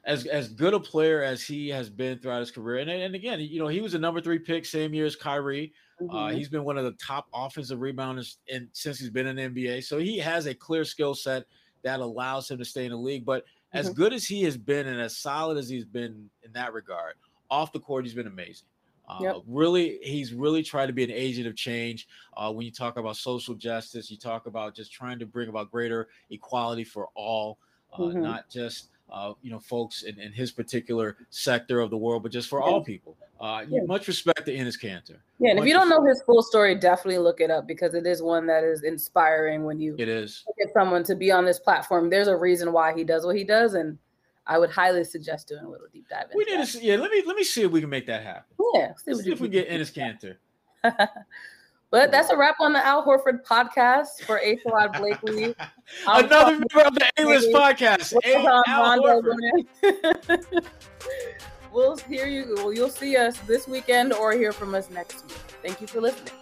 as as good a player as he has been throughout his career. And, and again, you know, he was a number three pick same year as Kyrie. Uh, mm-hmm. Uh, he's been one of the top offensive rebounders in, since he's been in the NBA. So he has a clear skill set that allows him to stay in the league. But as mm-hmm. good as he has been and as solid as he's been in that regard, off the court, he's been amazing. Uh, yep. Really, he's really tried to be an agent of change. Uh, when you talk about social justice, you talk about just trying to bring about greater equality for all, uh, mm-hmm. not just uh, you know folks in, in, his particular sector of the world, but just for all people. Uh, yeah. Much respect to Enes Kanter. Yeah, and much if you don't know his full story, definitely look it up because it is one that is inspiring. When you it is get someone to be on this platform, there's a reason why he does what he does, and I would highly suggest doing a little deep dive. We need that. to, yeah. Let me let me see if we can make that happen. Yeah, see, see if we get Enes Kanter. But that's a wrap on the Al Horford podcast for A. Sherrod Blakely. Another member of the A-List podcast. A- Al we'll hear you. Well, you'll see us this weekend or hear from us next week. Thank you for listening.